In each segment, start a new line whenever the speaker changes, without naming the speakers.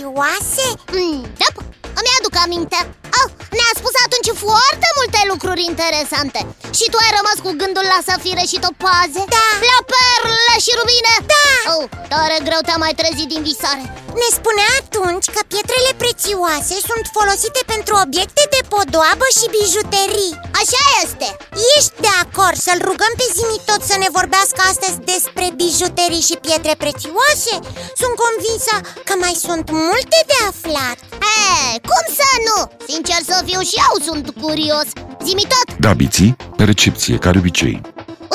prețioase?
mm, Da, îmi aduc aminte. Oh, Ne-a spus atunci foarte multe lucruri interesante. Și tu ai rămas cu gândul la safire și topaze?
Da.
La perle și rubine?
Da.
Oh, Tare greu te-a mai trezit din visare.
Ne spunea atunci că pietrele prețioase sunt folosite pentru obiecte de podoabă și bijuterii.
Așa este.
Ești de acord să-l rugăm pe Zimi tot să ne vorbească astăzi despre bijuterii și pietre prețioase? Sunt convinsă că mai sunt multe de aflat
Hey, cum să nu? Sincer să fiu și eu sunt curios Zimi tot
Da, Biții, pe recepție, ca de obicei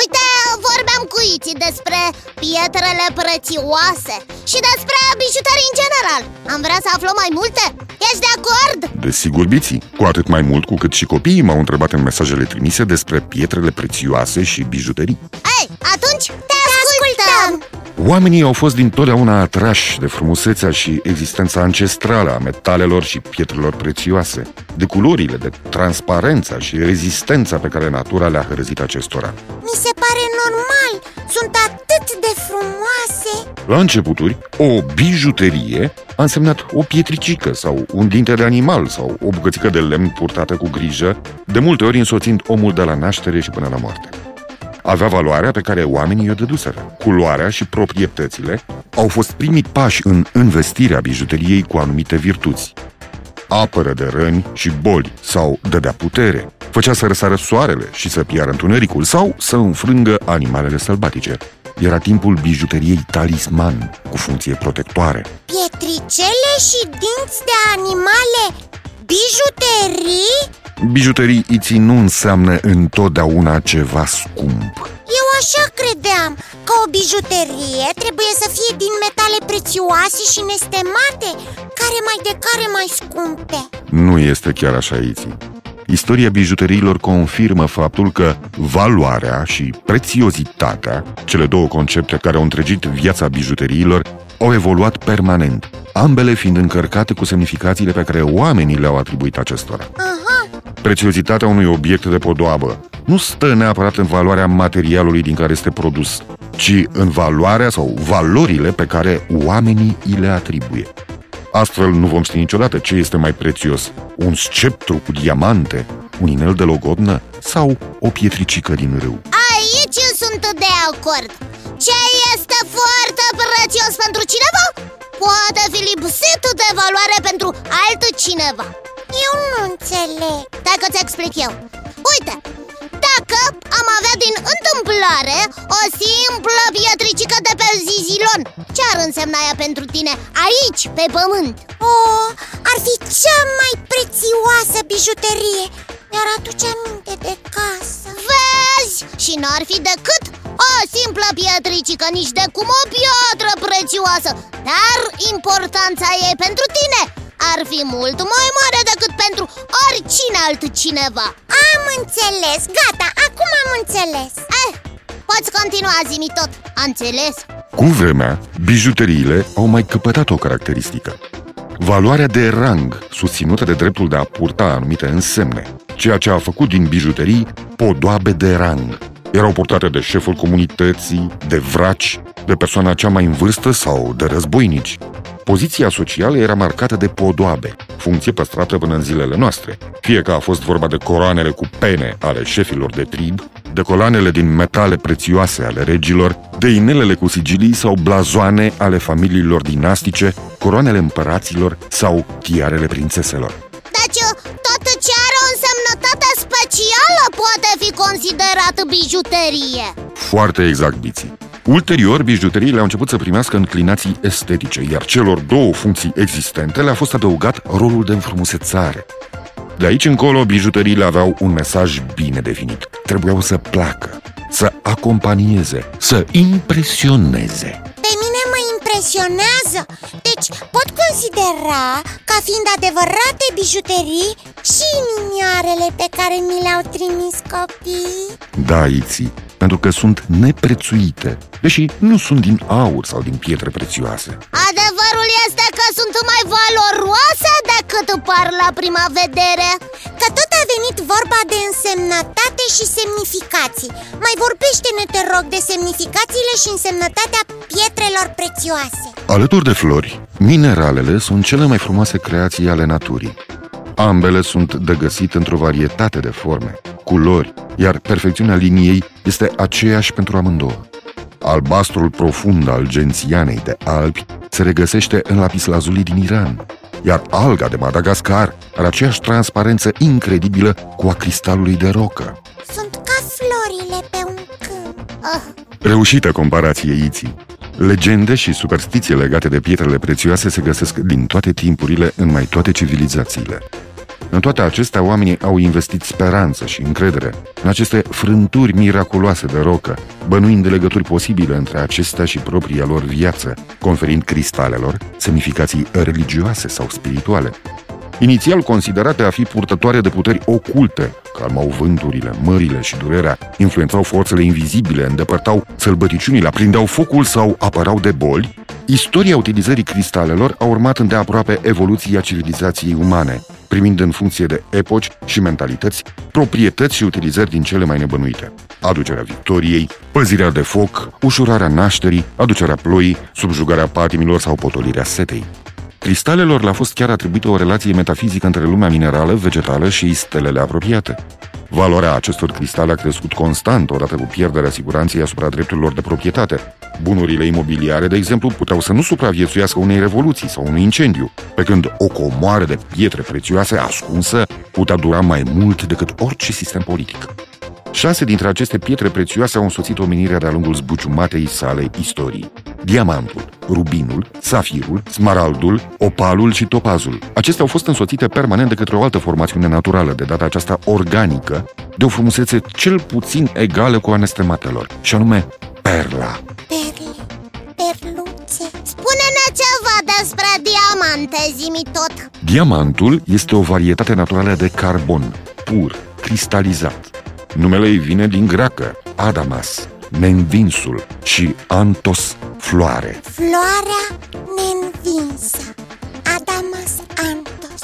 Uite, vorbeam cu Iți despre pietrele prețioase Și despre bijuterii în general Am vrea să aflăm mai multe? Ești de acord?
Desigur, Biții, cu atât mai mult cu cât și copiii m-au întrebat în mesajele trimise despre pietrele prețioase și bijuterii
Ei, atunci te ascultăm!
Oamenii au fost dintotdeauna atrași de frumusețea și existența ancestrală a metalelor și pietrelor prețioase, de culorile, de transparența și rezistența pe care natura le-a hărăzit acestora.
Mi se pare normal, sunt atât de frumoase
La începuturi, o bijuterie a însemnat o pietricică sau un dinte de animal sau o bucățică de lemn purtată cu grijă, de multe ori însoțind omul de la naștere și până la moarte. Avea valoarea pe care oamenii o dăduseră. Culoarea și proprietățile au fost primii pași în învestirea bijuteriei cu anumite virtuți. Apără de răni și boli sau dădea putere, făcea să răsară soarele și să piară întunericul sau să înfrângă animalele sălbatice. Era timpul bijuteriei talisman, cu funcție protectoare.
Pietricele și dinți de animale Bijuterii?
Bijuterii iții nu înseamnă întotdeauna ceva scump.
Eu așa credeam că o bijuterie trebuie să fie din metale prețioase și nestemate Care mai de care mai scumpe
Nu este chiar așa, iții. Istoria bijuteriilor confirmă faptul că valoarea și prețiozitatea, cele două concepte care au întregit viața bijuteriilor, au evoluat permanent, ambele fiind încărcate cu semnificațiile pe care oamenii le-au atribuit acestora.
Aha,
Prețiozitatea unui obiect de podoabă nu stă neapărat în valoarea materialului din care este produs, ci în valoarea sau valorile pe care oamenii îi le atribuie. Astfel nu vom ști niciodată ce este mai prețios, un sceptru cu diamante, un inel de logodnă sau o pietricică din râu.
Aici sunt de acord Ce este foarte prețios pentru cineva Poate fi lipsit de valoare pentru altcineva
eu nu înțeleg.
Stai că ți explic eu. Uite, dacă am avea din întâmplare o simplă pietricică de pe zizilon Ce ar însemna ea pentru tine aici, pe pământ?
Oh, ar fi cea mai prețioasă bijuterie. Mi-ar aduce aminte de casă.
Vezi? Și n-ar fi decât o simplă pietricică, nici de cum o piatră prețioasă. Dar importanța ei pentru tine ar fi mult mai mare decât pentru oricine altcineva
Am înțeles, gata, acum am înțeles
Eh, poți continua zimi tot, a înțeles?
Cu vremea, bijuteriile au mai căpătat o caracteristică. Valoarea de rang, susținută de dreptul de a purta anumite însemne, ceea ce a făcut din bijuterii podoabe de rang. Erau purtate de șeful comunității, de vraci, de persoana cea mai în vârstă sau de războinici. Poziția socială era marcată de podoabe, funcție păstrată până în zilele noastre, fie că a fost vorba de coroanele cu pene ale șefilor de trib, de coloanele din metale prețioase ale regilor, de inelele cu sigilii sau blazoane ale familiilor dinastice, coroanele împăraților sau tiarele prințeselor.
Fi considerat bijuterie
Foarte exact, Biții. Ulterior, bijuteriile au început să primească înclinații estetice, iar celor două funcții existente le-a fost adăugat rolul de înfrumusețare. De aici încolo, bijuteriile aveau un mesaj bine definit. Trebuiau să placă, să acompanieze, să impresioneze.
Pe mine mă impresionează. Deci pot considera ca fiind adevărate bijuterii și minioarele pe care mi le-au trimis copiii.
Da, Iții, pentru că sunt neprețuite, deși nu sunt din aur sau din pietre prețioase.
Adevărul este că sunt mai valoroase decât par la prima vedere
Că tot a venit vorba de însemnătate și semnificații. Mai vorbește-ne, te rog, de semnificațiile și însemnătatea pietrelor prețioase.
Alături de flori, mineralele sunt cele mai frumoase creații ale naturii. Ambele sunt de găsit într-o varietate de forme, culori, iar perfecțiunea liniei este aceeași pentru amândouă. Albastrul profund al gențianei de Alpi se regăsește în lapislazuli din Iran, iar alga de Madagascar are aceeași transparență incredibilă cu a cristalului de rocă.
Sunt ca florile pe un câmp oh.
Reușită comparație, Iții! Legende și superstiții legate de pietrele prețioase se găsesc din toate timpurile în mai toate civilizațiile. În toate acestea, oamenii au investit speranță și încredere în aceste frânturi miraculoase de rocă, bănuind de legături posibile între acestea și propria lor viață, conferind cristalelor semnificații religioase sau spirituale. Inițial considerate a fi purtătoare de puteri oculte, calmau vânturile, mările și durerea, influențau forțele invizibile, îndepărtau sălbăticiunile, aprindeau focul sau apărau de boli, istoria utilizării cristalelor a urmat îndeaproape evoluția civilizației umane, primind în funcție de epoci și mentalități, proprietăți și utilizări din cele mai nebănuite. Aducerea victoriei, păzirea de foc, ușurarea nașterii, aducerea ploii, subjugarea patimilor sau potolirea setei. Cristalelor le-a fost chiar atribuită o relație metafizică între lumea minerală, vegetală și stelele apropiate. Valoarea acestor cristale a crescut constant odată cu pierderea siguranței asupra drepturilor de proprietate. Bunurile imobiliare, de exemplu, puteau să nu supraviețuiască unei revoluții sau unui incendiu, pe când o comoară de pietre prețioase ascunsă putea dura mai mult decât orice sistem politic. Șase dintre aceste pietre prețioase au însoțit omenirea de-a lungul zbuciumatei sale istorii. Diamantul, rubinul, safirul, smaraldul, opalul și topazul. Acestea au fost însoțite permanent de către o altă formațiune naturală, de data aceasta organică, de o frumusețe cel puțin egală cu anestematelor, și anume perla.
Perle, perluțe
Spune-ne ceva despre diamante, zimi tot
Diamantul este o varietate naturală de carbon, pur, cristalizat. Numele ei vine din greacă, Adamas, neînvinsul și Antos, floare.
Floarea neînvinsă Adamas Antos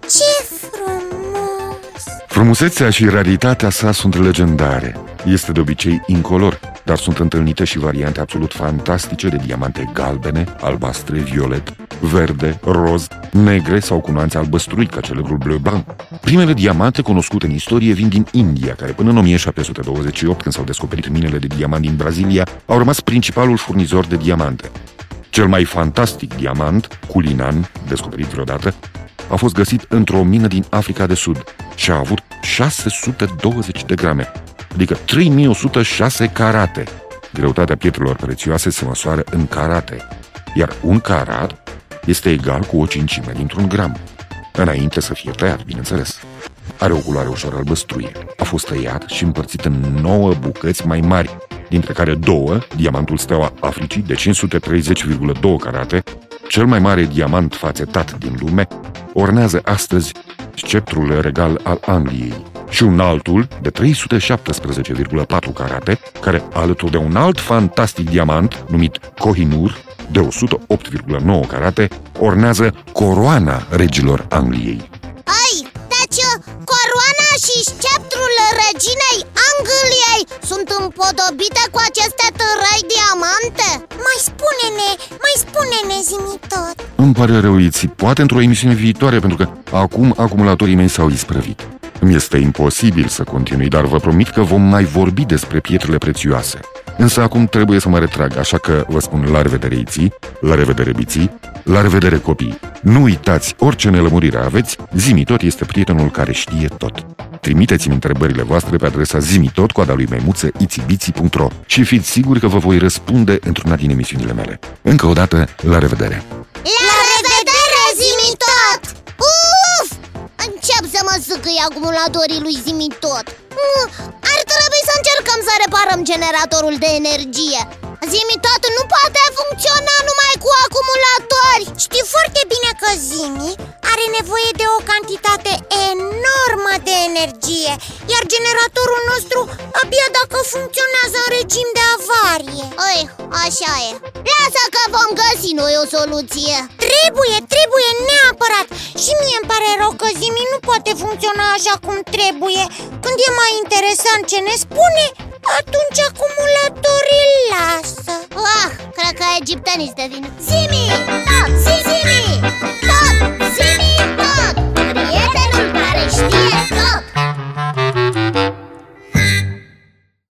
Ce frumos!
Frumusețea și raritatea sa sunt legendare. Este de obicei incolor, dar sunt întâlnite și variante absolut fantastice de diamante galbene, albastre, violet, verde, roz, negre sau cu nuanțe albăstrui, ca celebrul bleu blanc. Primele diamante cunoscute în istorie vin din India, care până în 1728, când s-au descoperit minele de diamant din Brazilia, au rămas principalul furnizor de diamante. Cel mai fantastic diamant, Culinan, descoperit vreodată, a fost găsit într-o mină din Africa de Sud și a avut 620 de grame, adică 3106 carate. Greutatea pietrelor prețioase se măsoară în carate, iar un carat este egal cu o cincime dintr-un gram, înainte să fie tăiat, bineînțeles. Are o culoare ușor albăstruie. A fost tăiat și împărțit în nouă bucăți mai mari, dintre care două, diamantul steaua Africii de 530,2 carate, cel mai mare diamant fațetat din lume, ornează astăzi sceptrul regal al Angliei și un altul de 317,4 carate, care, alături de un alt fantastic diamant numit Kohinoor, de 108,9 carate, ornează coroana regilor Angliei.
Ai, deci coroana și sceptrul reginei Angliei sunt împodobite cu aceste tărăi diamante?
Mai spune-ne, mai spune-ne zimi tot
Îmi pare rău, Iți, poate într-o emisiune viitoare, pentru că acum acumulatorii mei s-au isprăvit. Îmi este imposibil să continui, dar vă promit că vom mai vorbi despre pietrele prețioase. Însă acum trebuie să mă retrag, așa că vă spun la revedere iții, la revedere biții, la revedere copii. Nu uitați, orice nelămurire aveți, Zimi Tot este prietenul care știe tot. Trimiteți-mi întrebările voastre pe adresa zimitot cu lui maimuță itibiții.ro și fiți siguri că vă voi răspunde într-una din emisiunile mele. Încă o dată, la revedere!
La să mă zâcăi acumulatorii lui Zimi Tot. Mm, Ar trebui să încercăm să reparăm generatorul de energie. Zimi tot nu poate funcționa numai cu acumulatori
energie Iar generatorul nostru abia dacă funcționează în regim de avarie.
Ei, așa e. Lasă că vom găsi noi o soluție.
Trebuie, trebuie neapărat. Și mie îmi pare rău că Zimi nu poate funcționa așa cum trebuie. Când e mai interesant ce ne spune, atunci acumulatorii lasă.
Ah, cred că egiptenii de vină. Zimi, tot, Zimi, tot, Zimi, tot. Prietenul care știe